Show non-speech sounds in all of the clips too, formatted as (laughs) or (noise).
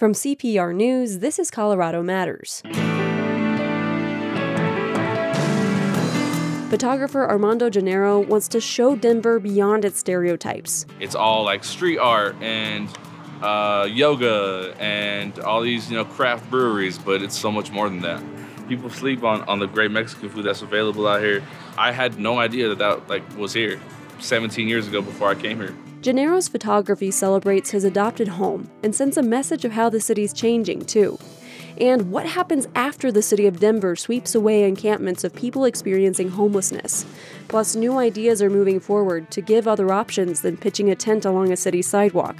From CPR News, this is Colorado Matters. Photographer Armando Geneyro wants to show Denver beyond its stereotypes. It's all like street art and uh, yoga and all these, you know, craft breweries, but it's so much more than that. People sleep on, on the great Mexican food that's available out here. I had no idea that that like was here 17 years ago before I came here. Geneyro's photography celebrates his adopted home and sends a message of how the city's changing, too and what happens after the city of Denver sweeps away encampments of people experiencing homelessness. Plus, new ideas are moving forward to give other options than pitching a tent along a city sidewalk.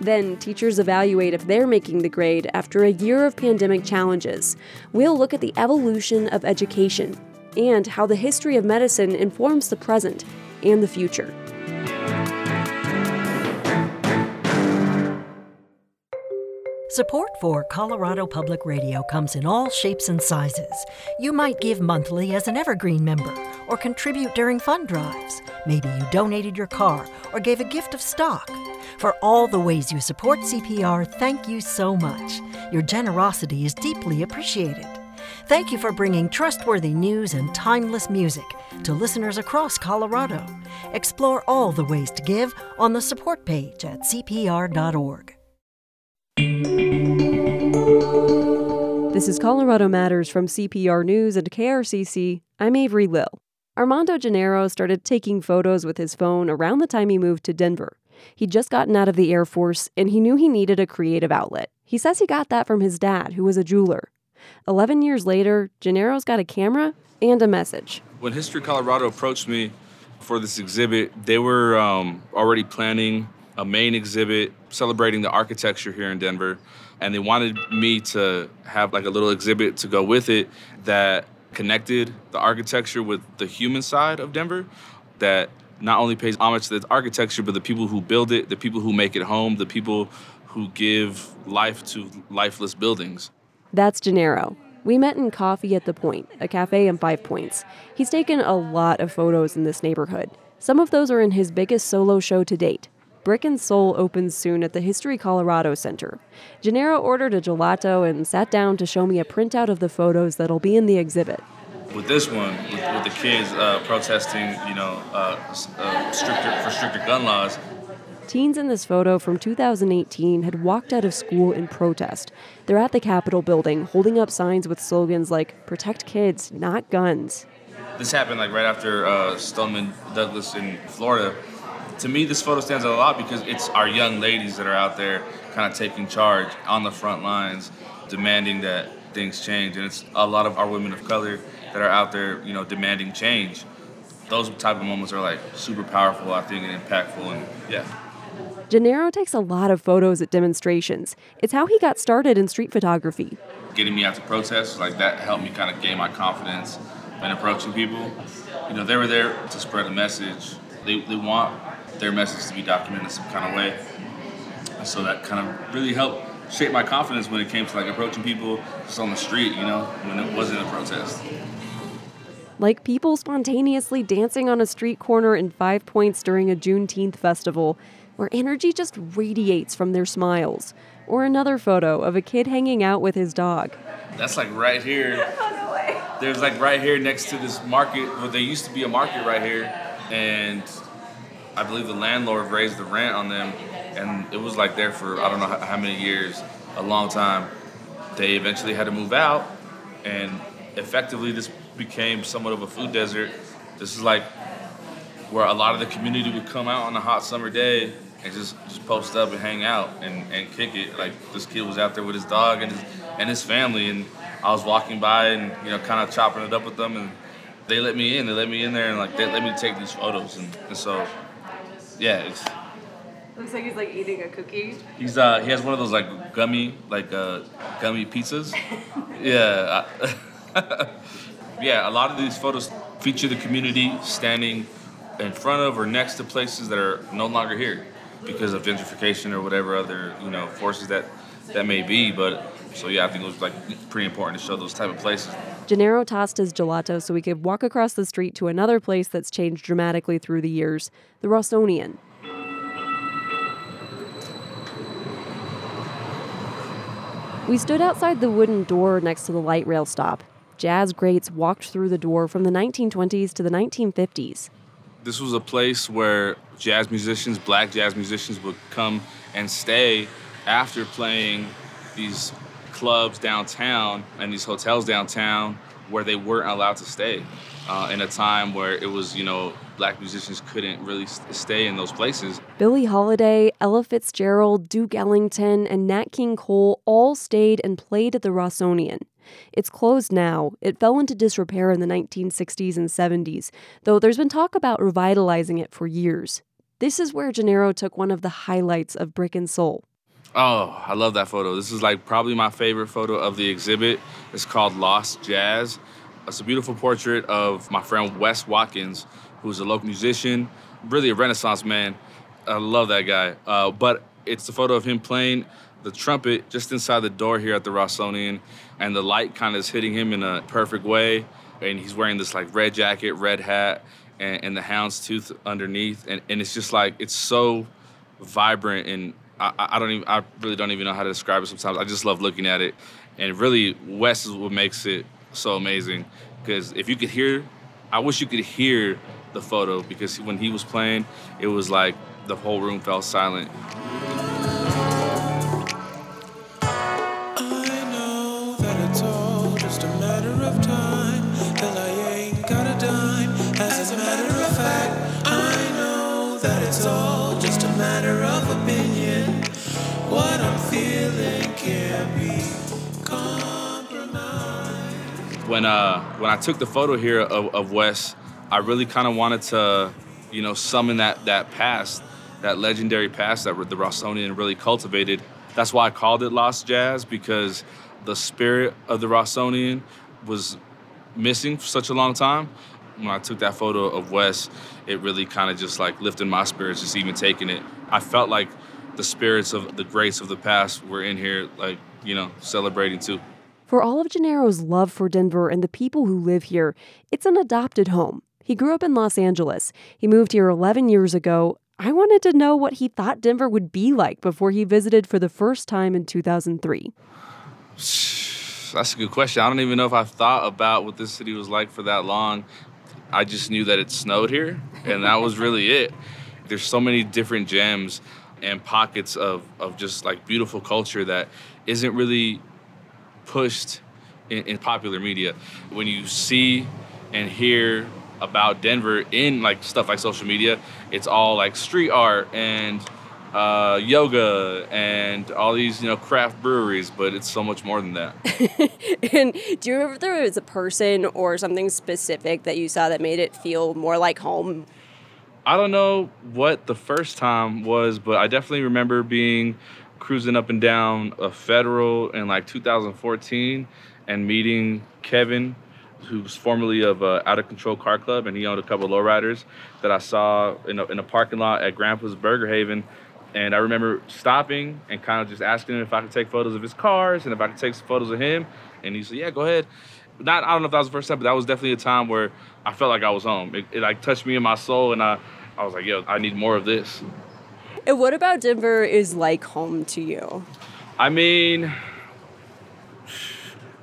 Then, teachers evaluate if they're making the grade after a year of pandemic challenges. We'll look at the evolution of education and how the history of medicine informs the present and the future. Support for Colorado Public Radio comes in all shapes and sizes. You might give monthly as an Evergreen member or contribute during fund drives. Maybe you donated your car or gave a gift of stock. For all the ways you support CPR, thank you so much. Your generosity is deeply appreciated. Thank you for bringing trustworthy news and timeless music to listeners across Colorado. Explore all the ways to give on the support page at cpr.org. This is Colorado Matters from CPR News and KRCC. I'm Avery Lill. Armando Geneyro started taking photos with his phone around the time he moved to Denver. He'd just gotten out of the Air Force and he knew he needed a creative outlet. He says he got that from his dad, who was a jeweler. 11 years later, Geneyro's got a camera and a message. When History Colorado approached me for this exhibit, they were um, already planning a main exhibit celebrating the architecture here in Denver. And they wanted me to have like a little exhibit to go with it that connected the architecture with the human side of Denver, that not only pays homage to the architecture, but the people who build it, the people who make it home, the people who give life to lifeless buildings. That's Geneyro. We met in Coffee at the Point, a cafe in Five Points. He's taken a lot of photos in this neighborhood. Some of those are in his biggest solo show to date. Brick and Soul opens soon at the History Colorado Center. Geneyro ordered a gelato and sat down to show me a printout of the photos that'll be in the exhibit. With this one, with, with the kids uh, protesting, you know, uh, uh, stricter for stricter gun laws, Teens in this photo from 2018 had walked out of school in protest. They're at the Capitol building holding up signs with slogans like protect kids, not guns. This happened like right after uh, Stoneman Douglas in Florida to me, this photo stands out a lot because it's our young ladies that are out there kind of taking charge on the front lines, demanding that things change. And it's a lot of our women of color that are out there, you know, demanding change. Those type of moments are like super powerful, I think, and impactful. And yeah. Geneyro takes a lot of photos at demonstrations. It's how he got started in street photography. Getting me out to protests, like that helped me kind of gain my confidence in approaching people. You know, they were there to spread a message. They, they want their message to be documented in some kind of way. So that kind of really helped shape my confidence when it came to like approaching people just on the street, you know, when it wasn't a protest. Like people spontaneously dancing on a street corner in Five Points during a Juneteenth festival, where energy just radiates from their smiles. Or another photo of a kid hanging out with his dog. That's like right here. (laughs) There's like right here next to this market, where there used to be a market right here, and I believe the landlord raised the rent on them, and it was like there for I don't know how many years, a long time. They eventually had to move out, and effectively this became somewhat of a food desert. This is like where a lot of the community would come out on a hot summer day and just, just post up and hang out and, and kick it. Like this kid was out there with his dog and his, and his family, and I was walking by and you know kind of chopping it up with them, and they let me in. They let me in there and like they let me take these photos, and, and so yeah, it's. Looks like he's like eating a cookie. He's uh he has one of those like gummy like uh gummy pizzas. (laughs) yeah. (laughs) yeah, a lot of these photos feature the community standing in front of or next to places that are no longer here because of gentrification or whatever other, you know, forces that that may be, but so yeah, I think it was like pretty important to show those type of places. Geneyro tossed his gelato so we could walk across the street to another place that's changed dramatically through the years, the Rossonian. We stood outside the wooden door next to the light rail stop. Jazz greats walked through the door from the 1920s to the 1950s. This was a place where jazz musicians, black jazz musicians, would come and stay after playing these clubs downtown and these hotels downtown where they weren't allowed to stay uh, in a time where it was, you know, black musicians couldn't really stay in those places. Billie Holiday, Ella Fitzgerald, Duke Ellington, and Nat King Cole all stayed and played at the Rossonian. It's closed now. It fell into disrepair in the 1960s and 70s, though there's been talk about revitalizing it for years. This is where Geneyro took one of the highlights of Brick and Soul. Oh, I love that photo. This is like probably my favorite photo of the exhibit. It's called Lost Jazz. It's a beautiful portrait of my friend Wes Watkins, who's a local musician, really a renaissance man. I love that guy. Uh, but it's a photo of him playing the trumpet just inside the door here at the Rossonian, and the light kind of is hitting him in a perfect way. And he's wearing this like red jacket, red hat, and, and the houndstooth underneath. And, and it's just like, it's so vibrant and I, I don't even I really don't even know how to describe it sometimes. I just love looking at it. And really Wes is what makes it so amazing. Because if you could hear I wish you could hear the photo because when he was playing, it was like the whole room fell silent. When uh, when I took the photo here of, of Wes, I really kind of wanted to, you know, summon that that past, that legendary past that the Rossonian really cultivated. That's why I called it Lost Jazz because the spirit of the Rossonian was missing for such a long time. When I took that photo of Wes, it really kind of just like lifted my spirits just even taking it. I felt like the spirits of the greats of the past were in here, like you know, celebrating too. For all of Geneyro's love for Denver and the people who live here, it's an adopted home. He grew up in Los Angeles. He moved here 11 years ago. I wanted to know what he thought Denver would be like before he visited for the first time in 2003. (sighs) That's a good question. I don't even know if I've thought about what this city was like for that long. I just knew that it snowed here, and that was really (laughs) it. There's so many different gems and pockets of, of just like beautiful culture that isn't really pushed in, in popular media. When you see and hear about Denver in like stuff like social media, it's all like street art and uh, yoga and all these you know craft breweries, but it's so much more than that. (laughs) and do you remember if there was a person or something specific that you saw that made it feel more like home? I don't know what the first time was, but I definitely remember being cruising up and down a federal in like 2014 and meeting Kevin, who's formerly of uh, Out of Control Car Club, and he owned a couple of lowriders that I saw in a, in a parking lot at Grandpa's Burger Haven. And I remember stopping and kind of just asking him if I could take photos of his cars and if I could take some photos of him. And he said, "Yeah, go ahead." Not I don't know if that was the first time, but that was definitely a time where I felt like I was home. It, it like touched me in my soul, and I I was like, "Yo, I need more of this." And what about Denver is like home to you? I mean,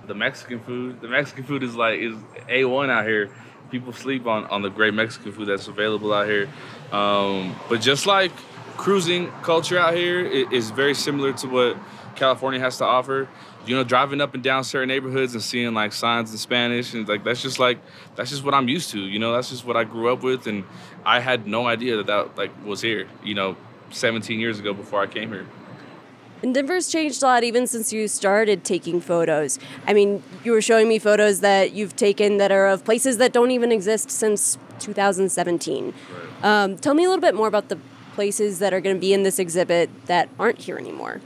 the Mexican food. The Mexican food is like is a one out here. People sleep on on the great Mexican food that's available out here. Um, but just like cruising culture out here is very similar to what California has to offer. You know, driving up and down certain neighborhoods and seeing like signs in Spanish and like that's just like that's just what I'm used to. You know, that's just what I grew up with, and I had no idea that that like was here. You know, 17 years ago before I came here. And Denver's changed a lot even since you started taking photos. I mean, you were showing me photos that you've taken that are of places that don't even exist since 2017. Right. Um, tell me a little bit more about the places that are going to be in this exhibit that aren't here anymore.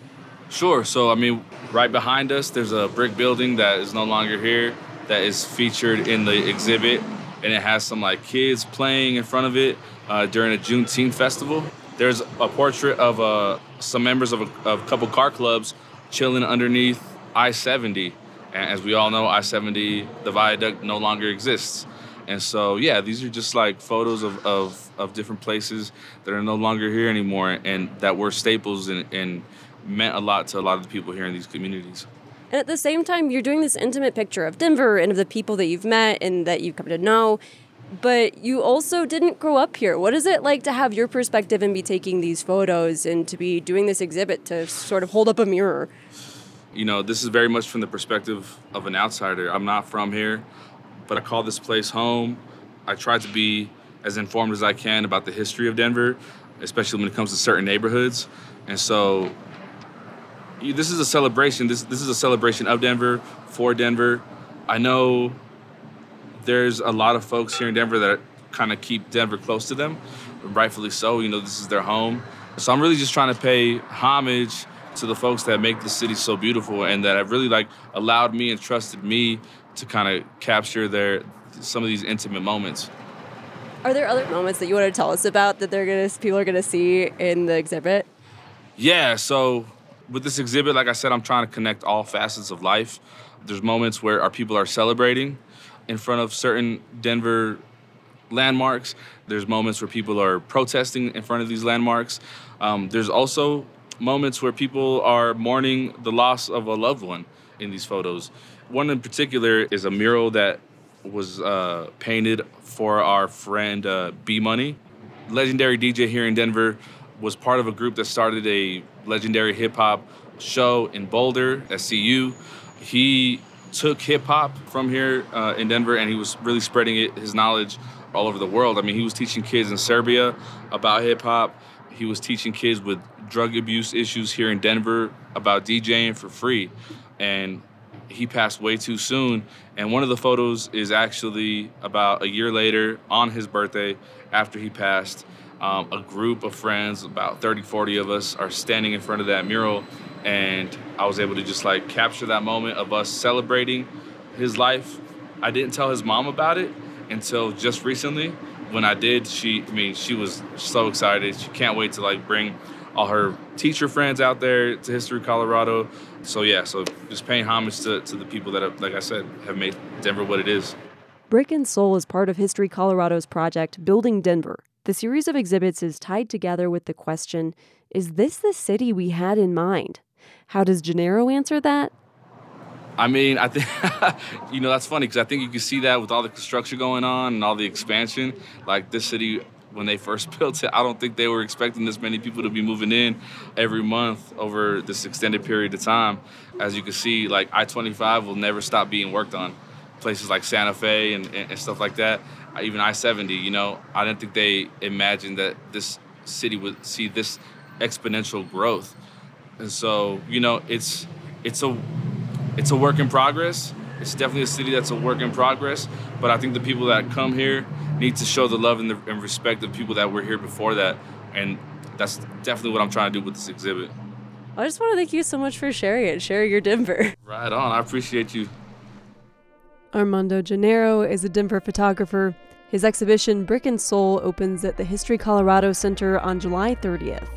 Sure. So, I mean, right behind us, there's a brick building that is no longer here that is featured in the exhibit, and it has some like kids playing in front of it uh, during a Juneteenth festival. There's a portrait of uh, some members of a, of a couple car clubs chilling underneath I-70. And as we all know, I-70, the viaduct no longer exists. And so, yeah, these are just like photos of, of, of different places that are no longer here anymore and that were staples and, and meant a lot to a lot of the people here in these communities. And at the same time, you're doing this intimate picture of Denver and of the people that you've met and that you've come to know. But you also didn't grow up here. What is it like to have your perspective and be taking these photos and to be doing this exhibit to sort of hold up a mirror? You know, this is very much from the perspective of an outsider. I'm not from here, but I call this place home. I try to be as informed as I can about the history of Denver, especially when it comes to certain neighborhoods. And so this is a celebration. This this is a celebration of Denver for Denver. I know there's a lot of folks here in Denver that kind of keep Denver close to them, rightfully so. You know, this is their home. So I'm really just trying to pay homage to the folks that make the city so beautiful and that have really like allowed me and trusted me to kind of capture their some of these intimate moments. Are there other moments that you want to tell us about that they're gonna people are gonna see in the exhibit? Yeah, so with this exhibit, like I said, I'm trying to connect all facets of life. There's moments where our people are celebrating in front of certain Denver landmarks. There's moments where people are protesting in front of these landmarks. Um, there's also moments where people are mourning the loss of a loved one in these photos. One in particular is a mural that was uh, painted for our friend uh, B Money, legendary DJ here in Denver was part of a group that started a legendary hip hop show in Boulder, SCU. He took hip hop from here uh, in Denver and he was really spreading it, his knowledge all over the world. I mean, he was teaching kids in Serbia about hip hop. He was teaching kids with drug abuse issues here in Denver about DJing for free. And he passed way too soon. And one of the photos is actually about a year later on his birthday after he passed. Um, a group of friends, about 30, 40 of us, are standing in front of that mural. And I was able to just like capture that moment of us celebrating his life. I didn't tell his mom about it until just recently. When I did, she, I mean, she was so excited. She can't wait to like bring all her teacher friends out there to History Colorado. So yeah, so just paying homage to, to the people that, have, like I said, have made Denver what it is. Brick and Soul is part of History Colorado's project Building Denver, the series of exhibits is tied together with the question Is this the city we had in mind? How does Geneyro answer that? I mean, I think, (laughs) you know, that's funny because I think you can see that with all the construction going on and all the expansion. Like this city, when they first (laughs) built it, I don't think they were expecting this many people to be moving in every month over this extended period of time. As you can see, like I 25 will never stop being worked on. Places like Santa Fe and, and, and stuff like that even I-70, you know, I didn't think they imagined that this city would see this exponential growth. And so, you know, it's it's a it's a work in progress. It's definitely a city that's a work in progress. But I think the people that come here need to show the love and, the, and respect of people that were here before that. And that's definitely what I'm trying to do with this exhibit. I just want to thank you so much for sharing it, sharing your Denver. (laughs) Right on. I appreciate you. Armando Geneyro is a Denver photographer. His exhibition Brick and Soul opens at the History Colorado Center on July 30th.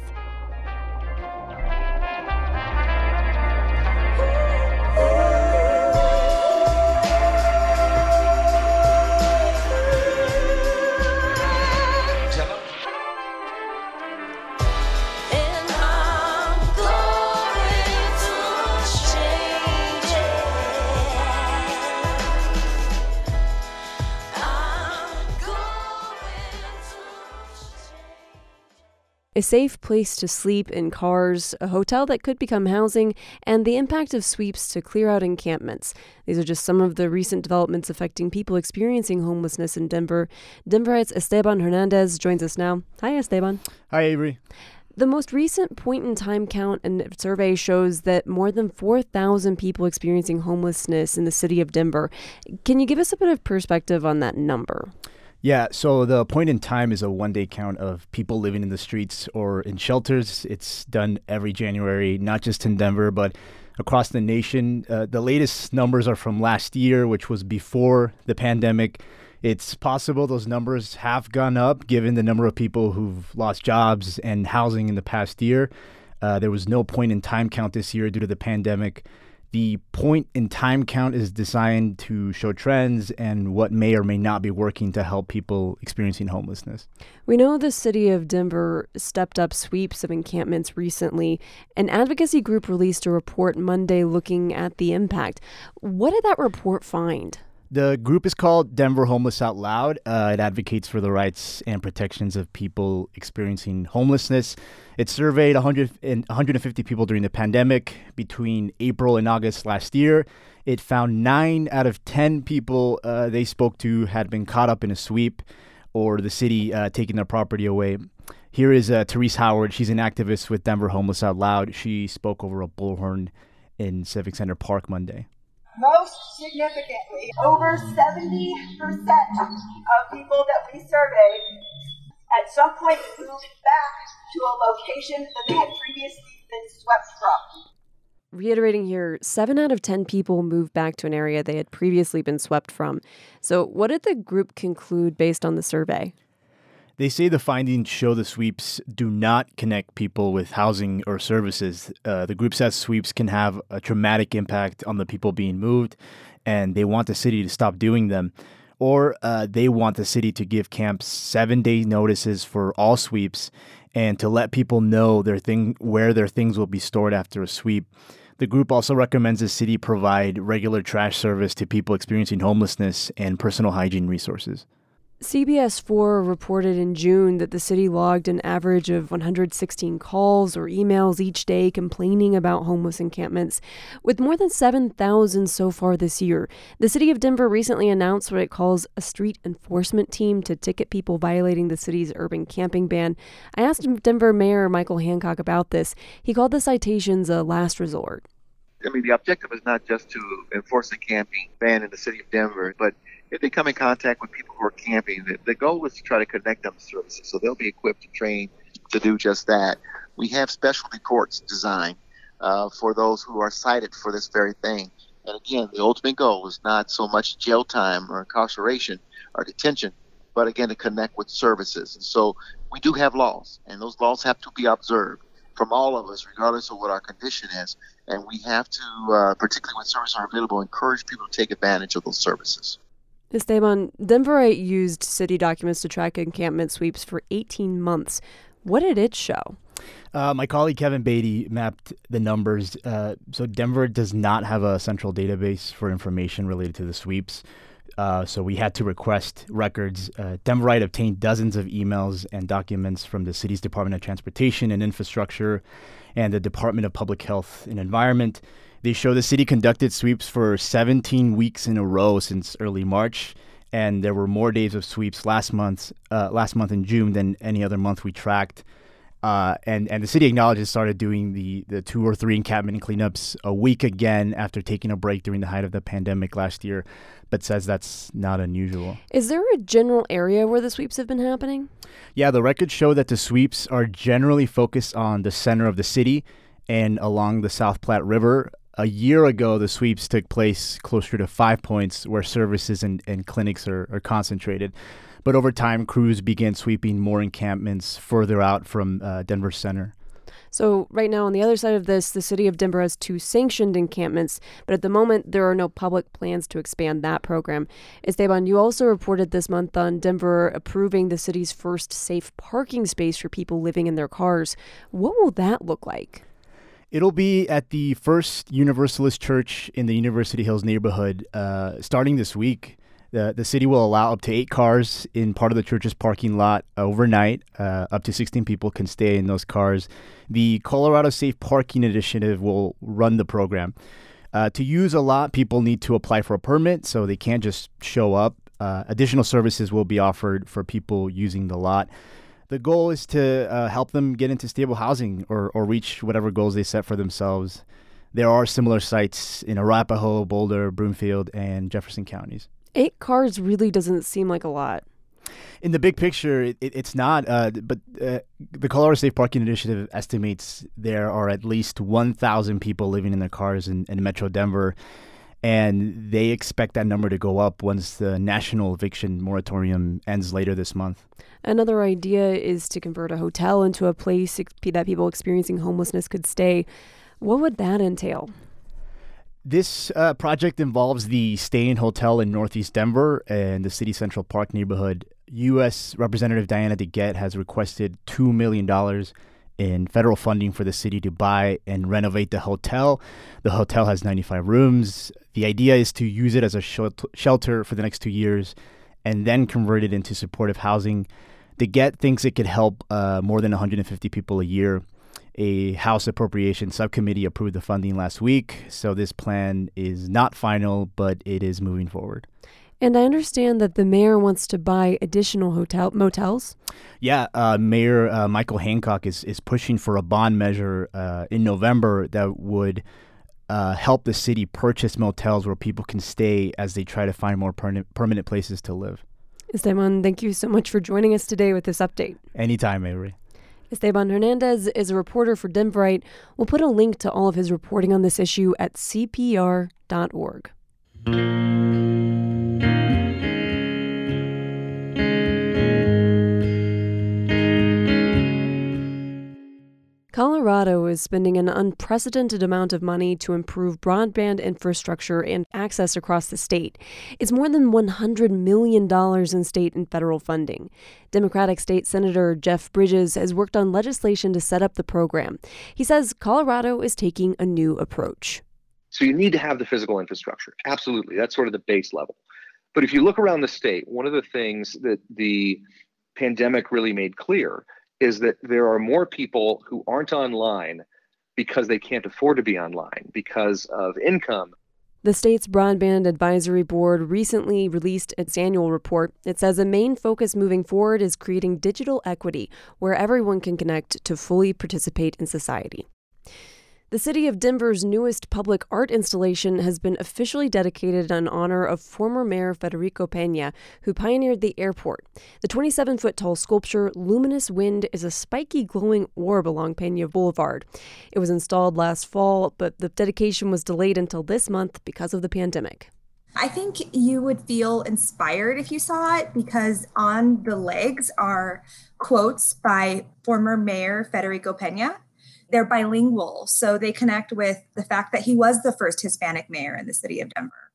A safe place to sleep in cars, a hotel that could become housing, and the impact of sweeps to clear out encampments. These are just some of the recent developments affecting people experiencing homelessness in Denver. Denverite's Esteban Hernandez joins us now. Hi, Esteban. Hi, Avery. The most recent point in time count and survey shows that more than 4,000 people experiencing homelessness in the city of Denver. Can you give us a bit of perspective on that number? Yeah, so the point in time is a one day count of people living in the streets or in shelters. It's done every January, not just in Denver, but across the nation. Uh, the latest numbers are from last year, which was before the pandemic. It's possible those numbers have gone up given the number of people who've lost jobs and housing in the past year. Uh, there was no point in time count this year due to the pandemic. The point in time count is designed to show trends and what may or may not be working to help people experiencing homelessness. We know the city of Denver stepped up sweeps of encampments recently. An advocacy group released a report Monday looking at the impact. What did that report find? The group is called Denver Homeless Out Loud. Uh, it advocates for the rights and protections of people experiencing homelessness. It surveyed 100 and 150 people during the pandemic between April and August last year. It found nine out of 10 people uh, they spoke to had been caught up in a sweep or the city uh, taking their property away. Here is uh, Terese Howard. She's an activist with Denver Homeless Out Loud. She spoke over a bullhorn in Civic Center Park Monday. Most significantly, over 70% of people that we surveyed at some point moved back to a location that they had previously been swept from. Reiterating here, seven out of 10 people moved back to an area they had previously been swept from. So, what did the group conclude based on the survey? They say the findings show the sweeps do not connect people with housing or services. Uh, the group says sweeps can have a traumatic impact on the people being moved, and they want the city to stop doing them. Or uh, they want the city to give camps seven day notices for all sweeps and to let people know their thing where their things will be stored after a sweep. The group also recommends the city provide regular trash service to people experiencing homelessness and personal hygiene resources. CBS 4 reported in June that the city logged an average of 116 calls or emails each day complaining about homeless encampments. With more than 7,000 so far this year, the city of Denver recently announced what it calls a street enforcement team to ticket people violating the city's urban camping ban. I asked Denver Mayor Michael Hancock about this. He called the citations a last resort. I mean, the objective is not just to enforce the camping ban in the city of Denver, but if they come in contact with people who are camping, the, the goal is to try to connect them to services. So they'll be equipped and trained to do just that. We have specialty courts designed uh, for those who are cited for this very thing. And again, the ultimate goal is not so much jail time or incarceration or detention, but again, to connect with services. And so we do have laws, and those laws have to be observed from all of us, regardless of what our condition is. And we have to, uh, particularly when services are available, encourage people to take advantage of those services. Esteban, Denverite used city documents to track encampment sweeps for 18 months. What did it show? Uh, my colleague Kevin Beaty mapped the numbers. Uh, so Denver does not have a central database for information related to the sweeps. Uh, so we had to request records. Uh, Denverite obtained dozens of emails and documents from the city's Department of Transportation and Infrastructure and the Department of Public Health and Environment. They show the city conducted sweeps for 17 weeks in a row since early March, and there were more days of sweeps last month, uh, last month in June than any other month we tracked. Uh, and and the city acknowledges started doing the the two or three encampment cleanups a week again after taking a break during the height of the pandemic last year, but says that's not unusual. Is there a general area where the sweeps have been happening? Yeah, the records show that the sweeps are generally focused on the center of the city and along the South Platte River, a year ago, the sweeps took place closer to five points where services and, and clinics are, are concentrated. But over time, crews began sweeping more encampments further out from uh, Denver Center. So, right now, on the other side of this, the city of Denver has two sanctioned encampments, but at the moment, there are no public plans to expand that program. Esteban, you also reported this month on Denver approving the city's first safe parking space for people living in their cars. What will that look like? It'll be at the First Universalist Church in the University Hills neighborhood uh, starting this week. The, the city will allow up to eight cars in part of the church's parking lot overnight. Uh, up to 16 people can stay in those cars. The Colorado Safe Parking Initiative will run the program. Uh, to use a lot, people need to apply for a permit, so they can't just show up. Uh, additional services will be offered for people using the lot the goal is to uh, help them get into stable housing or, or reach whatever goals they set for themselves. There are similar sites in Arapahoe, Boulder, Broomfield, and Jefferson counties. Eight cars really doesn't seem like a lot. In the big picture, it, it, it's not. Uh, but uh, the Colorado Safe Parking Initiative estimates there are at least 1,000 people living in their cars in, in Metro Denver and they expect that number to go up once the national eviction moratorium ends later this month. Another idea is to convert a hotel into a place that people experiencing homelessness could stay. What would that entail? This uh, project involves the Stay Inn Hotel in Northeast Denver and the City Central Park neighborhood. U.S. Representative Diana DeGette has requested $2 million in federal funding for the city to buy and renovate the hotel. The hotel has 95 rooms. The idea is to use it as a shelter for the next two years and then convert it into supportive housing. DeGette thinks it could help uh, more than 150 people a year. A House Appropriation Subcommittee approved the funding last week, so this plan is not final, but it is moving forward. And I understand that the mayor wants to buy additional hotel motels. Yeah, uh, Mayor uh, Michael Hancock is is pushing for a bond measure uh, in November that would uh, help the city purchase motels where people can stay as they try to find more permanent permanent places to live. Esteban, thank you so much for joining us today with this update. Anytime, Avery. Esteban Hernandez is a reporter for Denverite. We'll put a link to all of his reporting on this issue at cpr.org. Colorado is spending an unprecedented amount of money to improve broadband infrastructure and access across the state. It's more than $100 million in state and federal funding. Democratic State Senator Jeff Bridges has worked on legislation to set up the program. He says Colorado is taking a new approach. So you need to have the physical infrastructure. Absolutely. That's sort of the base level. But if you look around the state, one of the things that the pandemic really made clear is that there are more people who aren't online because they can't afford to be online because of income. The state's Broadband Advisory Board recently released its annual report. It says a main focus moving forward is creating digital equity where everyone can connect to fully participate in society. The city of Denver's newest public art installation has been officially dedicated in honor of former Mayor Federico Pena, who pioneered the airport. The 27 foot tall sculpture, Luminous Wind, is a spiky glowing orb along Pena Boulevard. It was installed last fall, but the dedication was delayed until this month because of the pandemic. I think you would feel inspired if you saw it because on the legs are quotes by former Mayor Federico Pena they're bilingual, so they connect with the fact that he was the first Hispanic mayor in the city of Denver,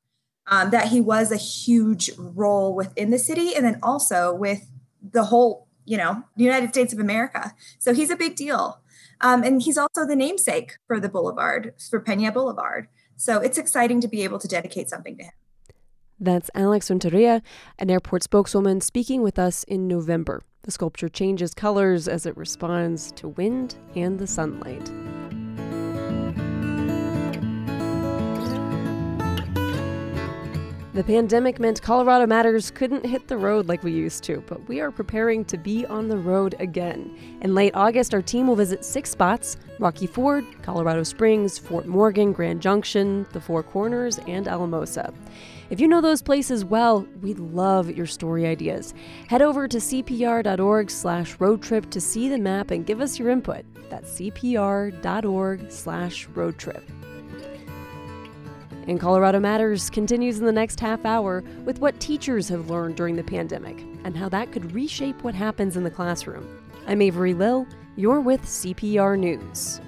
um, that he was a huge role within the city, and then also with the whole, you know, United States of America. So he's a big deal. Um, and he's also the namesake for the boulevard, for Pena Boulevard. So it's exciting to be able to dedicate something to him. That's Alex Renteria, an airport spokeswoman, speaking with us in November. The sculpture changes colors as it responds to wind and the sunlight. The pandemic meant Colorado Matters couldn't hit the road like we used to, but we are preparing to be on the road again. In late August, our team will visit six spots Rocky Ford, Colorado Springs, Fort Morgan, Grand Junction, the Four Corners, and Alamosa. If you know those places well, we'd love your story ideas. Head over to cpr.org slash road trip to see the map and give us your input. That's cpr.org slash road trip. And Colorado Matters continues in the next half hour with what teachers have learned during the pandemic and how that could reshape what happens in the classroom. I'm Avery Lill. You're with CPR News.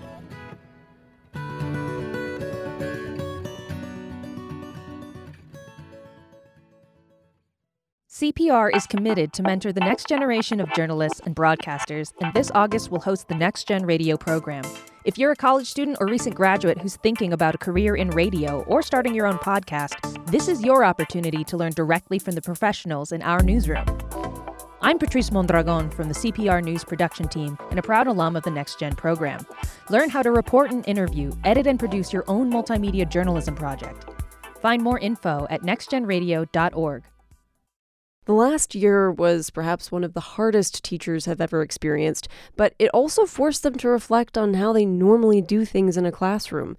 CPR is committed to mentor the next generation of journalists and broadcasters, and this August will host the Next Gen Radio program. If you're a college student or recent graduate who's thinking about a career in radio or starting your own podcast, this is your opportunity to learn directly from the professionals in our newsroom. I'm Patrice Mondragon from the CPR News production team and a proud alum of the Next Gen program. Learn how to report and interview, edit and produce your own multimedia journalism project. Find more info at nextgenradio.org. The last year was perhaps one of the hardest teachers have ever experienced, but it also forced them to reflect on how they normally do things in a classroom.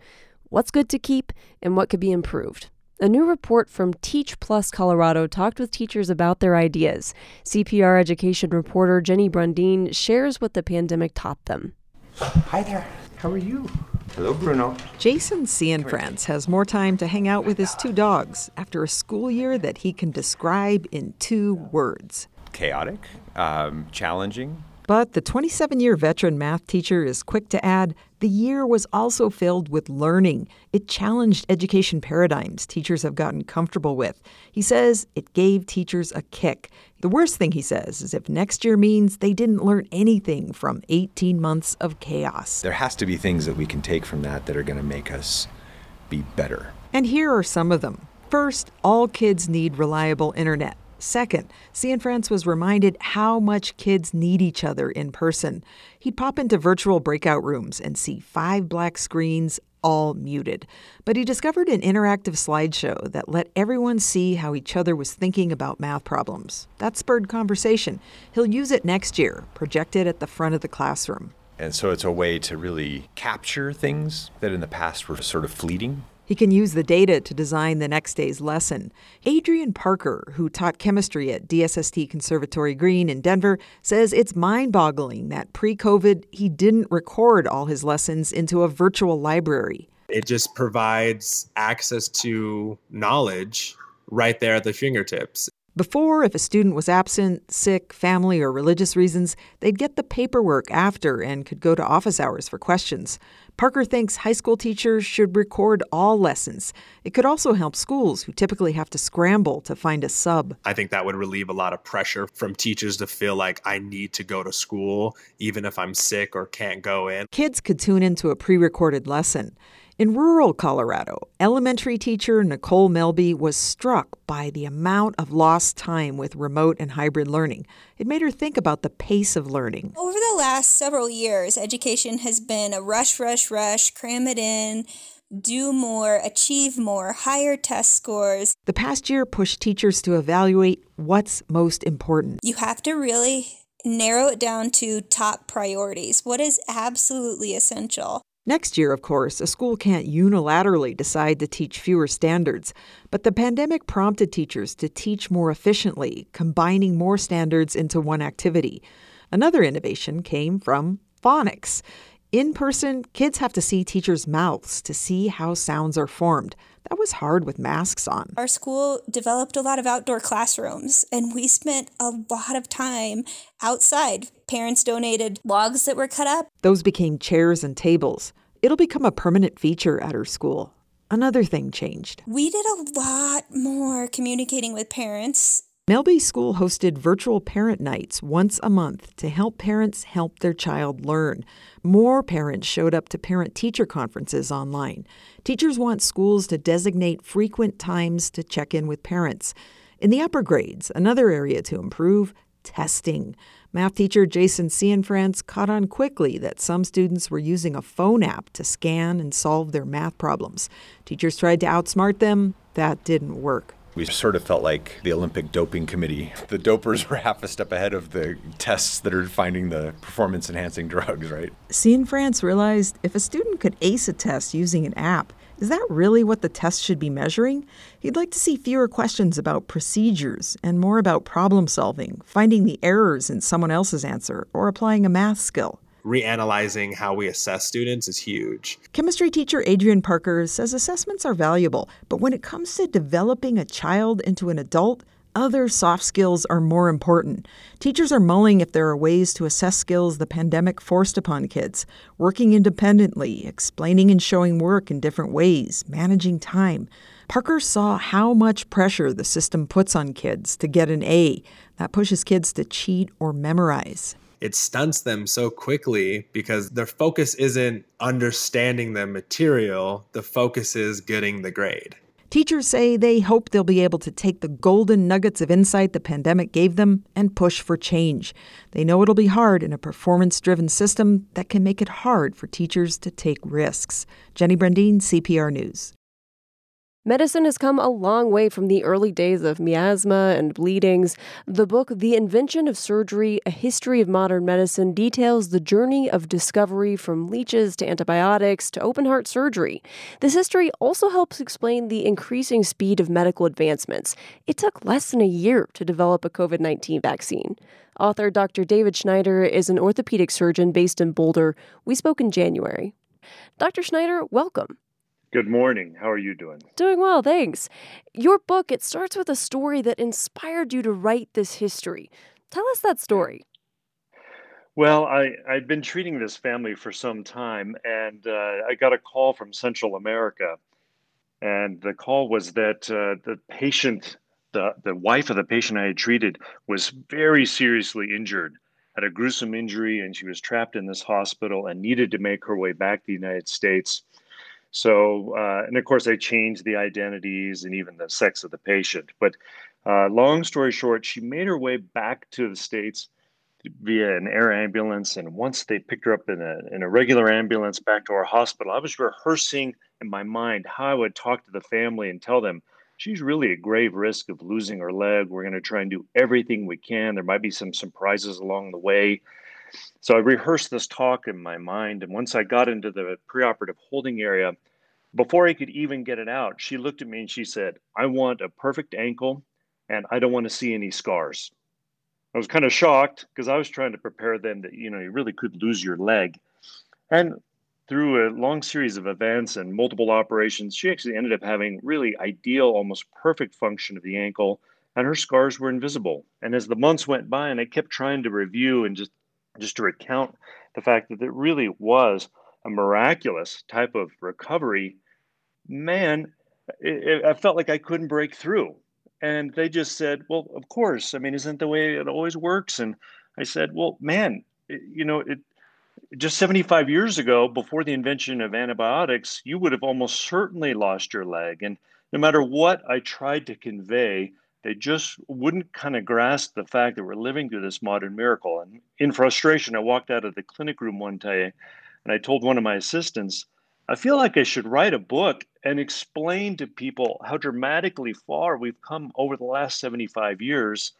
What's good to keep and what could be improved. A new report from Teach Plus Colorado talked with teachers about their ideas. CPR education reporter Jenny Brundin shares what the pandemic taught them. Hi there. How are you? Hello, Bruno. Jason Cianfrance has more time to hang out with his two dogs after a school year that he can describe in two words chaotic, um, challenging, But the 27 year veteran math teacher is quick to add the year was also filled with learning. It challenged education paradigms teachers have gotten comfortable with. He says it gave teachers a kick. The worst thing, he says, is if next year means they didn't learn anything from 18 months of chaos. There has to be things that we can take from that that are going to make us be better. And here are some of them. First, all kids need reliable internet. Second, Cianfrance was reminded how much kids need each other in person. He'd pop into virtual breakout rooms and see five black screens all muted. But he discovered an interactive slideshow that let everyone see how each other was thinking about math problems. That spurred conversation. He'll use it next year, projected at the front of the classroom. And so it's a way to really capture things that in the past were sort of fleeting. He can use the data to design the next day's lesson. Adrian Parker, who taught chemistry at DSST Conservatory Green in Denver, says it's mind boggling that pre COVID he didn't record all his lessons into a virtual library. It just provides access to knowledge right there at the fingertips. Before, if a student was absent, sick, family, or religious reasons, they'd get the paperwork after and could go to office hours for questions. Parker thinks high school teachers should record all lessons. It could also help schools who typically have to scramble to find a sub. I think that would relieve a lot of pressure from teachers to feel like I need to go to school even if I'm sick or can't go in. Kids could tune into a pre recorded lesson. In rural Colorado, elementary teacher Nicole Melby was struck by the amount of lost time with remote and hybrid learning. It made her think about the pace of learning. Over the last several years, education has been a rush, rush, rush, cram it in, do more, achieve more, higher test scores. The past year pushed teachers to evaluate what's most important. You have to really narrow it down to top priorities. What is absolutely essential? Next year, of course, a school can't unilaterally decide to teach fewer standards, but the pandemic prompted teachers to teach more efficiently, combining more standards into one activity. Another innovation came from phonics. In person, kids have to see teachers' mouths to see how sounds are formed. That was hard with masks on. Our school developed a lot of outdoor classrooms, and we spent a lot of time outside. Parents donated logs that were cut up. Those became chairs and tables. It'll become a permanent feature at her school. Another thing changed. We did a lot more communicating with parents. Melby School hosted virtual parent nights once a month to help parents help their child learn. More parents showed up to parent teacher conferences online. Teachers want schools to designate frequent times to check in with parents. In the upper grades, another area to improve testing. Math teacher Jason Cianfrance caught on quickly that some students were using a phone app to scan and solve their math problems. Teachers tried to outsmart them. That didn't work. We sort of felt like the Olympic doping committee. The dopers (laughs) were half a step ahead of the tests that are finding the performance enhancing drugs, right? Cianfrance realized if a student could ace a test using an app, is that really what the test should be measuring? He'd like to see fewer questions about procedures and more about problem solving, finding the errors in someone else's answer, or applying a math skill. Reanalyzing how we assess students is huge. Chemistry teacher Adrian Parker says assessments are valuable, but when it comes to developing a child into an adult, other soft skills are more important. Teachers are mulling if there are ways to assess skills the pandemic forced upon kids working independently, explaining and showing work in different ways, managing time. Parker saw how much pressure the system puts on kids to get an A. That pushes kids to cheat or memorize. It stunts them so quickly because their focus isn't understanding the material, the focus is getting the grade. Teachers say they hope they'll be able to take the golden nuggets of insight the pandemic gave them and push for change. They know it'll be hard in a performance driven system that can make it hard for teachers to take risks. Jenny Brundin, CPR News. Medicine has come a long way from the early days of miasma and bleedings. The book, The Invention of Surgery A History of Modern Medicine, details the journey of discovery from leeches to antibiotics to open heart surgery. This history also helps explain the increasing speed of medical advancements. It took less than a year to develop a COVID 19 vaccine. Author Dr. David Schneider is an orthopedic surgeon based in Boulder. We spoke in January. Dr. Schneider, welcome. Good morning. How are you doing? Doing well, thanks. Your book, it starts with a story that inspired you to write this history. Tell us that story. Well, I, I'd been treating this family for some time, and uh, I got a call from Central America. And the call was that uh, the patient, the, the wife of the patient I had treated, was very seriously injured, had a gruesome injury, and she was trapped in this hospital and needed to make her way back to the United States. So, uh, and of course, I changed the identities and even the sex of the patient. But uh, long story short, she made her way back to the States via an air ambulance. And once they picked her up in a, in a regular ambulance back to our hospital, I was rehearsing in my mind how I would talk to the family and tell them she's really at grave risk of losing her leg. We're going to try and do everything we can. There might be some surprises along the way. So I rehearsed this talk in my mind. And once I got into the preoperative holding area, before I could even get it out, she looked at me and she said, I want a perfect ankle and I don't want to see any scars. I was kind of shocked because I was trying to prepare them that, you know, you really could lose your leg. And through a long series of events and multiple operations, she actually ended up having really ideal, almost perfect function of the ankle, and her scars were invisible. And as the months went by, and I kept trying to review and just just to recount the fact that it really was a miraculous type of recovery, man, it, it, I felt like I couldn't break through. And they just said, well, of course. I mean, isn't the way it always works? And I said, well, man, it, you know, it just 75 years ago, before the invention of antibiotics, you would have almost certainly lost your leg. And no matter what I tried to convey, they just wouldn't kind of grasp the fact that we're living through this modern miracle. And in frustration, I walked out of the clinic room one day and I told one of my assistants, I feel like I should write a book and explain to people how dramatically far we've come over the last 75 years.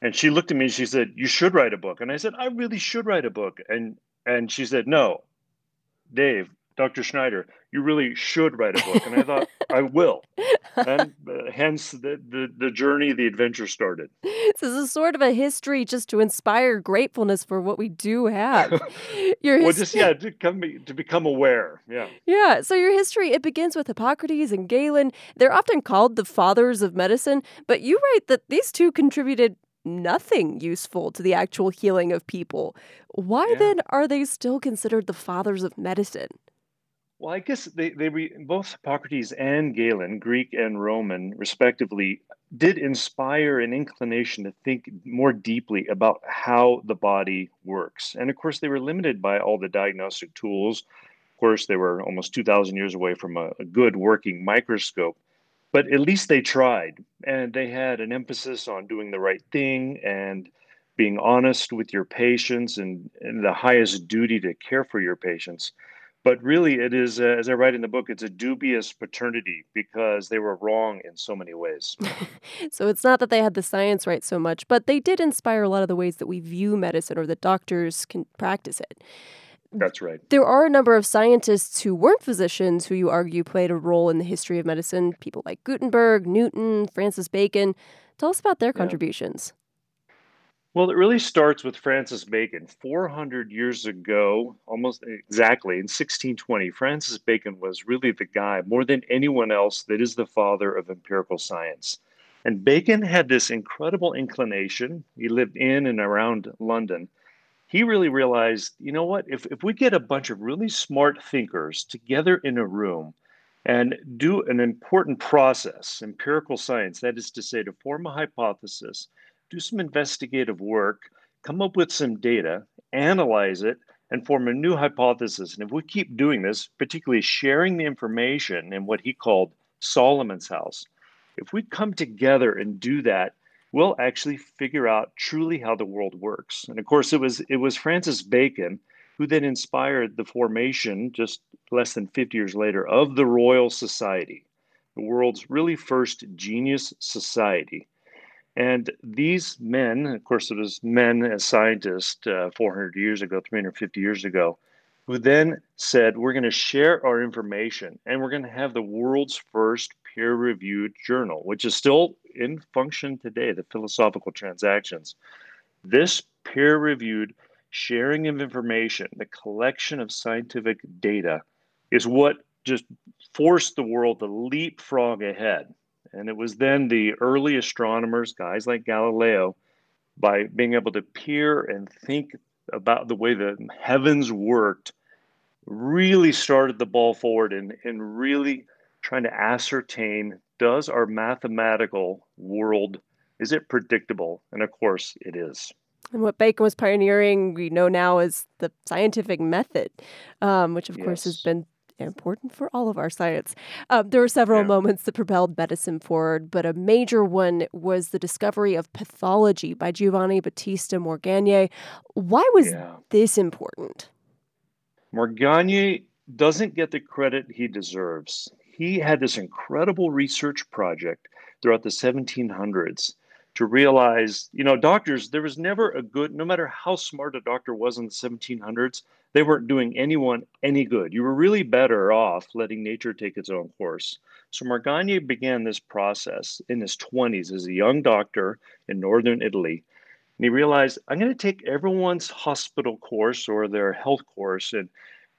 And she looked at me and she said, You should write a book. And I said, I really should write a book. And and she said, No, Dave, Dr. Schneider, you really should write a book. And I thought, I (laughs) will. And uh, hence the, the, the journey, the adventure started. (laughs) This is sort of a history just to inspire gratefulness for what we do have. (laughs) Your well, just, yeah, to, come, to become aware. Yeah. Yeah. So your history, it begins with Hippocrates and Galen. They're often called the fathers of medicine, but you write that these two contributed nothing useful to the actual healing of people. Why yeah. then are they still considered the fathers of medicine? Well, I guess they, they re, both Hippocrates and Galen, Greek and Roman, respectively, did inspire an inclination to think more deeply about how the body works. And of course, they were limited by all the diagnostic tools. Of course, they were almost 2,000 years away from a, a good working microscope but at least they tried and they had an emphasis on doing the right thing and being honest with your patients and, and the highest duty to care for your patients but really it is uh, as i write in the book it's a dubious paternity because they were wrong in so many ways (laughs) so it's not that they had the science right so much but they did inspire a lot of the ways that we view medicine or that doctors can practice it that's right. There are a number of scientists who weren't physicians who you argue played a role in the history of medicine, people like Gutenberg, Newton, Francis Bacon. Tell us about their yeah. contributions. Well, it really starts with Francis Bacon. 400 years ago, almost exactly in 1620, Francis Bacon was really the guy, more than anyone else, that is the father of empirical science. And Bacon had this incredible inclination. He lived in and around London he really realized, you know what, if, if we get a bunch of really smart thinkers together in a room and do an important process, empirical science, that is to say, to form a hypothesis, do some investigative work, come up with some data, analyze it, and form a new hypothesis. And if we keep doing this, particularly sharing the information in what he called Solomon's house, if we come together and do that, we'll actually figure out truly how the world works. And of course, it was it was Francis Bacon who then inspired the formation just less than 50 years later of the Royal Society, the world's really first genius society. And these men, of course, it was men as scientists uh, 400 years ago, 350 years ago, who then said, We're going to share our information and we're going to have the world's first peer reviewed journal, which is still in function today, the Philosophical Transactions. This peer reviewed sharing of information, the collection of scientific data, is what just forced the world to leapfrog ahead. And it was then the early astronomers, guys like Galileo, by being able to peer and think about the way the heavens worked really started the ball forward and, and really trying to ascertain does our mathematical world is it predictable and of course it is and what bacon was pioneering we know now is the scientific method um, which of yes. course has been important for all of our science. Uh, there were several yeah. moments that propelled medicine forward, but a major one was the discovery of pathology by Giovanni Battista Morgagni. Why was yeah. this important? Morgagni doesn't get the credit he deserves. He had this incredible research project throughout the 1700s to realize, you know, doctors, there was never a good, no matter how smart a doctor was in the 1700s, they weren't doing anyone any good. You were really better off letting nature take its own course. So Morgagni began this process in his 20s as a young doctor in northern Italy. And he realized, I'm going to take everyone's hospital course or their health course, and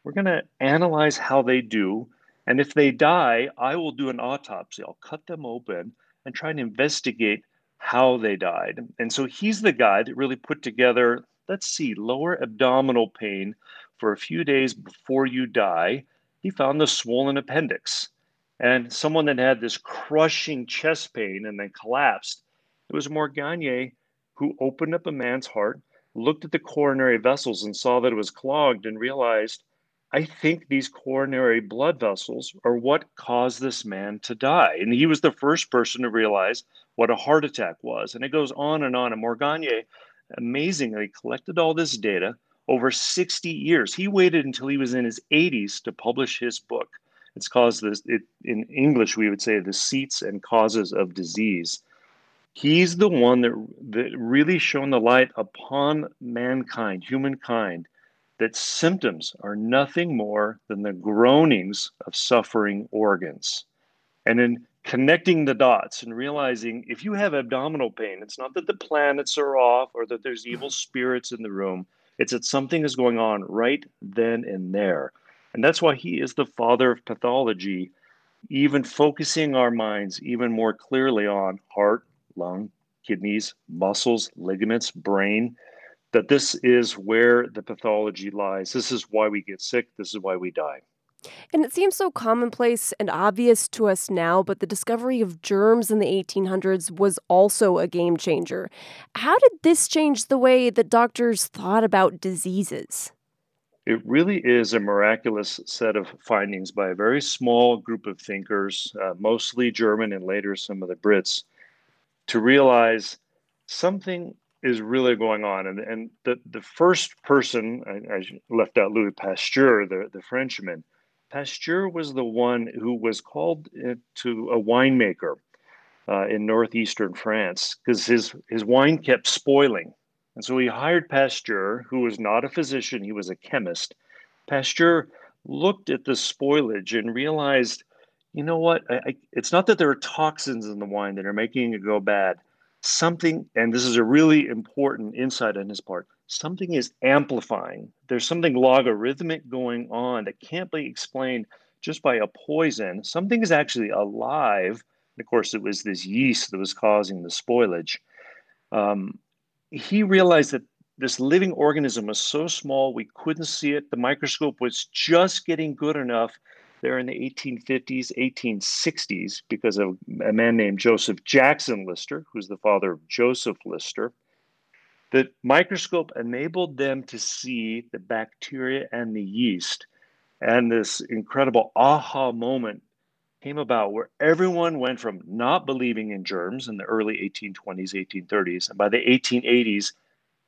we're going to analyze how they do. And if they die, I will do an autopsy. I'll cut them open and try and investigate how they died. And so he's the guy that really put together, let's see, lower abdominal pain for a few days before you die, he found the swollen appendix. And someone that had this crushing chest pain and then collapsed, it was Morgagni who opened up a man's heart, looked at the coronary vessels and saw that it was clogged and realized, I think these coronary blood vessels are what caused this man to die. And he was the first person to realize what a heart attack was. And it goes on and on. And Morgagni amazingly collected all this data, over 60 years. He waited until he was in his 80s to publish his book. It's called this, it, in English, we would say the seats and causes of disease. He's the one that, that really shone the light upon mankind, humankind, that symptoms are nothing more than the groanings of suffering organs. And in connecting the dots and realizing if you have abdominal pain, it's not that the planets are off or that there's evil mm-hmm. spirits in the room it's that something is going on right then and there. And that's why he is the father of pathology, even focusing our minds even more clearly on heart, lung, kidneys, muscles, ligaments, brain, that this is where the pathology lies. This is why we get sick. This is why we die. And it seems so commonplace and obvious to us now, but the discovery of germs in the 1800s was also a game changer. How did this change the way that doctors thought about diseases? It really is a miraculous set of findings by a very small group of thinkers, uh, mostly German and later some of the Brits, to realize something is really going on. And, and the, the first person, I, I left out Louis Pasteur, the, the Frenchman, Pasteur was the one who was called to a winemaker uh, in northeastern France because his, his wine kept spoiling. And so he hired Pasteur, who was not a physician, he was a chemist. Pasteur looked at the spoilage and realized, you know what? I, I, it's not that there are toxins in the wine that are making it go bad. Something, and this is a really important insight on his part, something is amplifying. There's something logarithmic going on that can't be explained just by a poison. Something is actually alive. Of course, it was this yeast that was causing the spoilage. Um, he realized that this living organism was so small we couldn't see it. The microscope was just getting good enough there in the 1850s, 1860s, because of a man named Joseph Jackson Lister, who's the father of Joseph Lister. The microscope enabled them to see the bacteria and the yeast. And this incredible aha moment came about where everyone went from not believing in germs in the early 1820s, 1830s, and by the 1880s,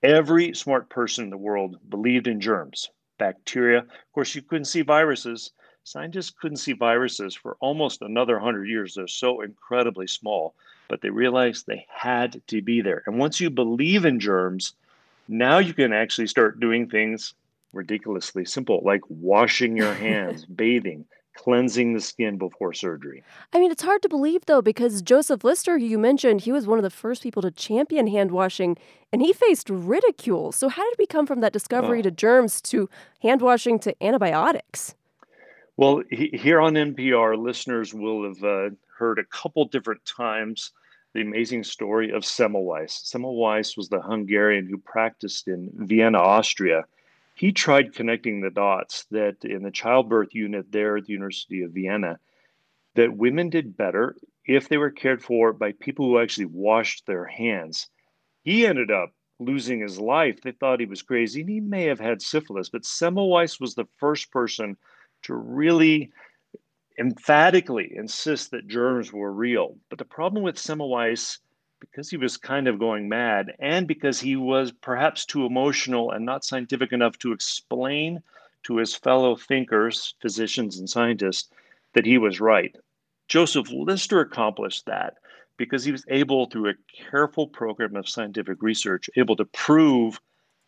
every smart person in the world believed in germs, bacteria. Of course, you couldn't see viruses. Scientists couldn't see viruses for almost another 100 years. They're so incredibly small but they realized they had to be there. And once you believe in germs, now you can actually start doing things ridiculously simple, like washing your (laughs) hands, bathing, cleansing the skin before surgery. I mean, it's hard to believe though, because Joseph Lister, who you mentioned, he was one of the first people to champion hand washing and he faced ridicule. So, how did we come from that discovery oh. to germs to hand washing to antibiotics? Well, he, here on NPR, listeners will have uh, heard a couple different times the amazing story of Semmelweis. Semmelweis was the Hungarian who practiced in Vienna, Austria. He tried connecting the dots that in the childbirth unit there at the University of Vienna, that women did better if they were cared for by people who actually washed their hands. He ended up losing his life. They thought he was crazy, and he may have had syphilis, but Semmelweis was the first person to really emphatically insist that germs were real. But the problem with Semmelweis, because he was kind of going mad, and because he was perhaps too emotional and not scientific enough to explain to his fellow thinkers, physicians, and scientists that he was right. Joseph Lister accomplished that because he was able, through a careful program of scientific research, able to prove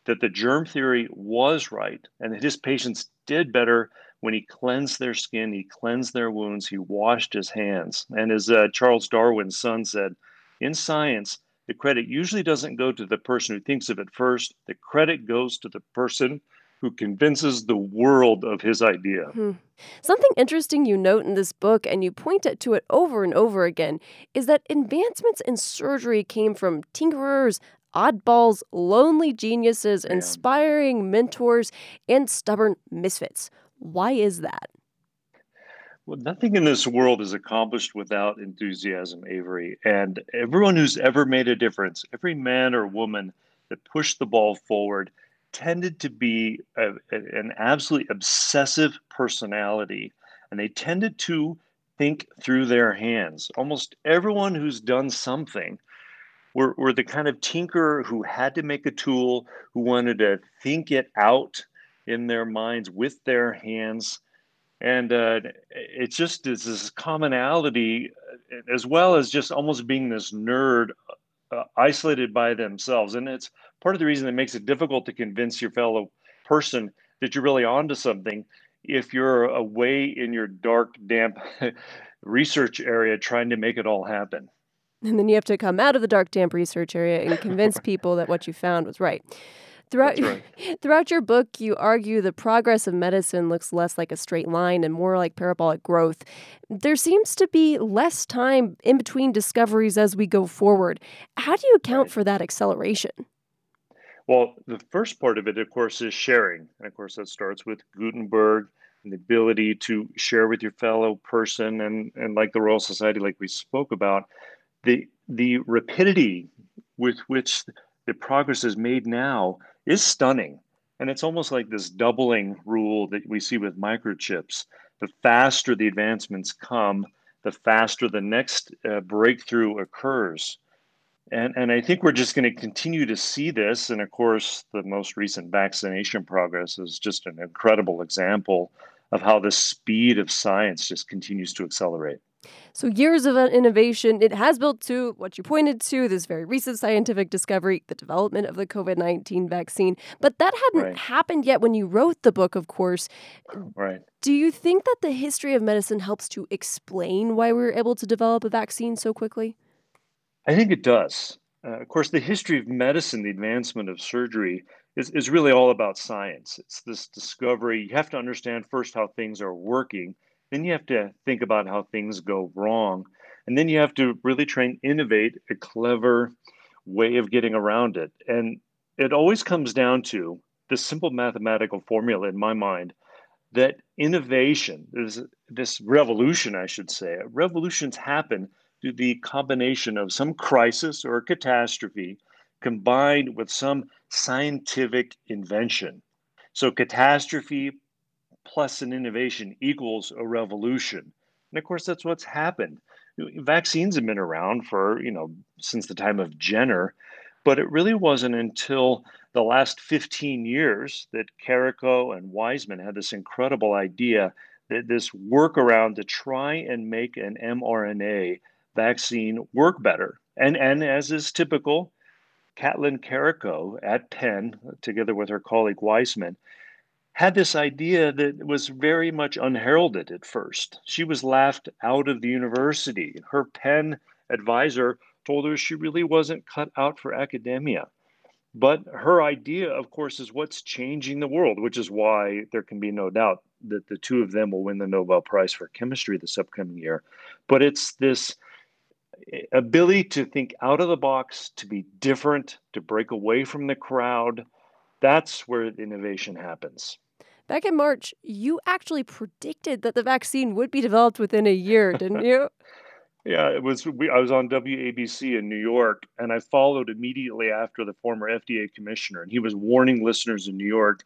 that the germ theory was right and that his patients did better when he cleansed their skin, he cleansed their wounds, he washed his hands. And as uh, Charles Darwin's son said, in science, the credit usually doesn't go to the person who thinks of it first, the credit goes to the person who convinces the world of his idea. Hmm. Something interesting you note in this book, and you point to it over and over again, is that advancements in surgery came from tinkerers, oddballs, lonely geniuses, inspiring mentors, and stubborn misfits. Why is that? Well, nothing in this world is accomplished without enthusiasm, Avery. And everyone who's ever made a difference, every man or woman that pushed the ball forward, tended to be a, an absolutely obsessive personality. And they tended to think through their hands. Almost everyone who's done something were, were the kind of tinkerer who had to make a tool, who wanted to think it out in their minds with their hands. And uh, it just is this commonality, uh, as well as just almost being this nerd uh, isolated by themselves. And it's part of the reason that makes it difficult to convince your fellow person that you're really onto something if you're away in your dark, damp (laughs) research area trying to make it all happen. And then you have to come out of the dark, damp research area and convince (laughs) people that what you found was right. Throughout, right. (laughs) throughout your book, you argue the progress of medicine looks less like a straight line and more like parabolic growth. There seems to be less time in between discoveries as we go forward. How do you account right. for that acceleration? Well, the first part of it, of course, is sharing. And of course, that starts with Gutenberg and the ability to share with your fellow person and, and like the Royal Society, like we spoke about, the the rapidity with which the progress is made now is stunning. And it's almost like this doubling rule that we see with microchips. The faster the advancements come, the faster the next uh, breakthrough occurs. And, and I think we're just going to continue to see this. And of course, the most recent vaccination progress is just an incredible example of how the speed of science just continues to accelerate. So, years of innovation, it has built to what you pointed to this very recent scientific discovery, the development of the COVID 19 vaccine. But that hadn't right. happened yet when you wrote the book, of course. Right. Do you think that the history of medicine helps to explain why we were able to develop a vaccine so quickly? I think it does. Uh, of course, the history of medicine, the advancement of surgery, is, is really all about science. It's this discovery. You have to understand first how things are working then you have to think about how things go wrong. And then you have to really try and innovate a clever way of getting around it. And it always comes down to this simple mathematical formula in my mind that innovation, is this revolution, I should say, revolutions happen through the combination of some crisis or catastrophe combined with some scientific invention. So, catastrophe plus an innovation equals a revolution. And of course, that's what's happened. Vaccines have been around for, you know, since the time of Jenner, but it really wasn't until the last 15 years that Karikó and Weissman had this incredible idea that this workaround to try and make an mRNA vaccine work better. And, and as is typical, Katalin Karikó at Penn, together with her colleague Weissman, had this idea that was very much unheralded at first. She was laughed out of the university. Her Penn advisor told her she really wasn't cut out for academia. But her idea, of course, is what's changing the world, which is why there can be no doubt that the two of them will win the Nobel Prize for Chemistry this upcoming year. But it's this eh, ability to think out of the box, to be different, to break away from the crowd. That's where innovation happens. Back in March, you actually predicted that the vaccine would be developed within a year, didn't you? (laughs) Yeah, it was. We, I was on WABC in New York, and I followed immediately after the former FDA commissioner, and he was warning listeners in New York,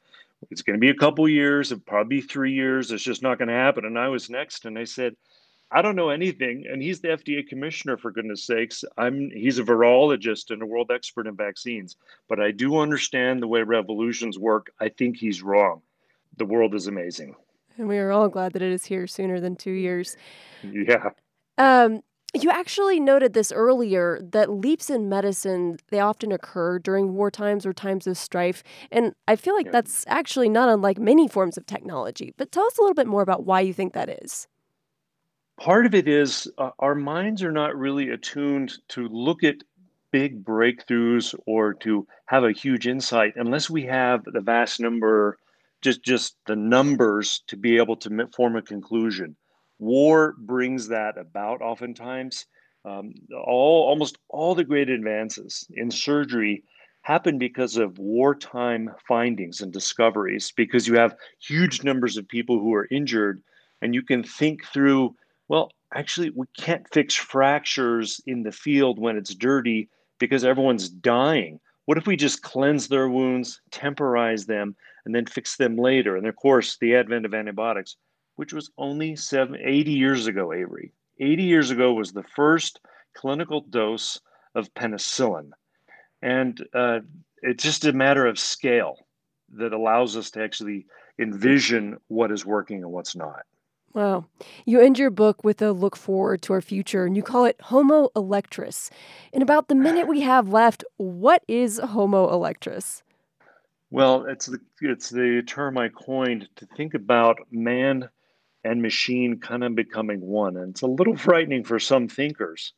"It's going to be a couple years, it probably three years. It's just not going to happen." And I was next, and I said, "I don't know anything." And he's the FDA commissioner, for goodness sakes. I'm. He's a virologist and a world expert in vaccines, but I do understand the way revolutions work. I think he's wrong. The world is amazing. And we are all glad that it is here sooner than two years. Yeah. Um, you actually noted this earlier that leaps in medicine they often occur during war times or times of strife, and I feel like yeah. that's actually not unlike many forms of technology. But tell us a little bit more about why you think that is. Part of it is uh, our minds are not really attuned to look at big breakthroughs or to have a huge insight unless we have the vast number just just the numbers to be able to form a conclusion War brings that about oftentimes. Um, all almost all the great advances in surgery happen because of wartime findings and discoveries because you have huge numbers of people who are injured and you can think through well actually we can't fix fractures in the field when it's dirty because everyone's dying what if we just cleanse their wounds temporize them and then fix them later and of course the advent of antibiotics which was only seven, 80 years ago, Avery. 80 years ago was the first clinical dose of penicillin. And uh, it's just a matter of scale that allows us to actually envision what is working and what's not. Wow. You end your book with a look forward to our future, and you call it Homo electrus. In about the minute we have left, what is Homo electrus? Well, it's the it's the term I coined to think about man and machine kind of becoming one. And it's a little (laughs) frightening for some thinkers,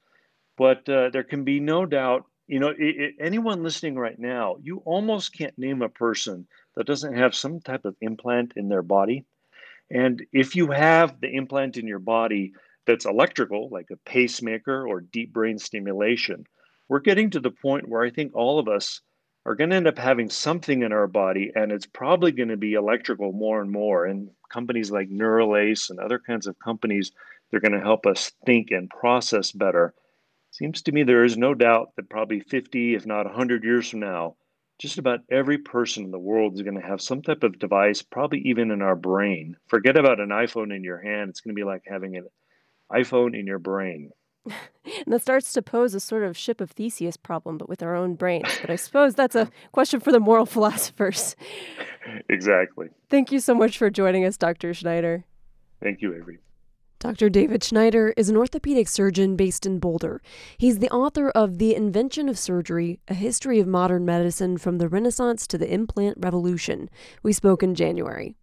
but uh, there can be no doubt. You know, it, it, anyone listening right now, you almost can't name a person that doesn't have some type of implant in their body. And if you have the implant in your body that's electrical, like a pacemaker or deep brain stimulation, we're getting to the point where I think all of us are going to end up having something in our body, and it's probably going to be electrical more and more. And companies like Neuralace and other kinds of companies, they're going to help us think and process better. Seems to me there is no doubt that probably 50, if not 100 years from now, just about every person in the world is going to have some type of device, probably even in our brain. Forget about an iPhone in your hand. It's going to be like having an iPhone in your brain. and (laughs) that starts to pose a sort of ship of Theseus problem, but with our own brains. But I suppose that's a question for the moral (laughs) philosophers. (laughs) Exactly. Thank you so much for joining us, Dr. Schneider. Thank you, Avery. Dr. David Schneider is an orthopedic surgeon based in Boulder. He's the author of The Invention of Surgery A History of Modern Medicine from the Renaissance to the Implant Revolution. We spoke in January.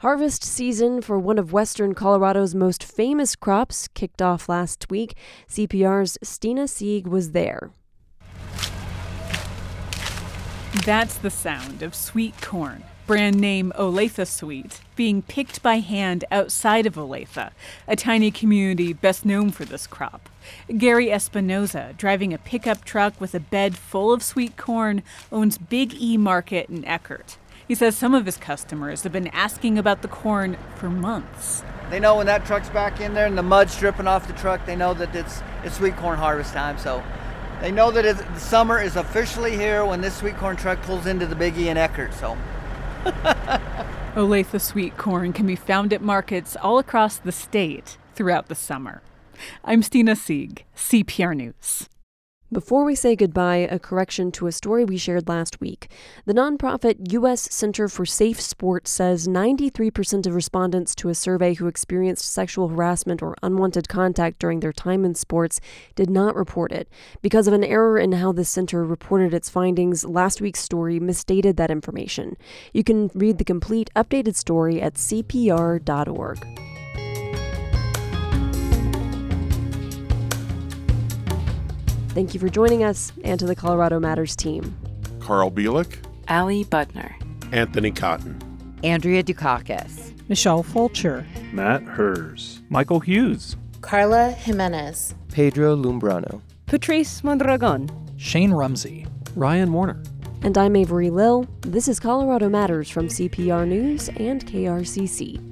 Harvest season for one of Western Colorado's most famous crops kicked off last week. CPR's Stina Sieg was there. That's the sound of sweet corn, brand name Olathe Sweet, being picked by hand outside of Olathe, a tiny community best known for this crop. Gary Espinoza, driving a pickup truck with a bed full of sweet corn, owns Big E Market in Eckert. He says some of his customers have been asking about the corn for months. They know when that truck's back in there and the mud's dripping off the truck, they know that it's, it's sweet corn harvest time. So they know that the summer is officially here when this sweet corn truck pulls into the Biggie in Eckert. So. (laughs) Olathe sweet corn can be found at markets all across the state throughout the summer. I'm Stina Sieg, CPR News. Before we say goodbye, a correction to a story we shared last week. The nonprofit U.S. Center for SafeSport says 93% of respondents to a survey who experienced sexual harassment or unwanted contact during their time in sports did not report it. Because of an error in how the center reported its findings, last week's story misstated that information. You can read the complete updated story at cpr.org. Thank you for joining us and to the Colorado Matters team. Carl Bielek, Ali Budner, Anthony Cotton, Andrea Dukakis, Michelle Fulcher, Matt Hers, Michael Hughes, Carla Jimenez, Pedro Lumbrano, Patrice Mondragon, Shane Rumsey, Ryan Warner. And I'm Avery Lill. This is Colorado Matters from CPR News and KRCC.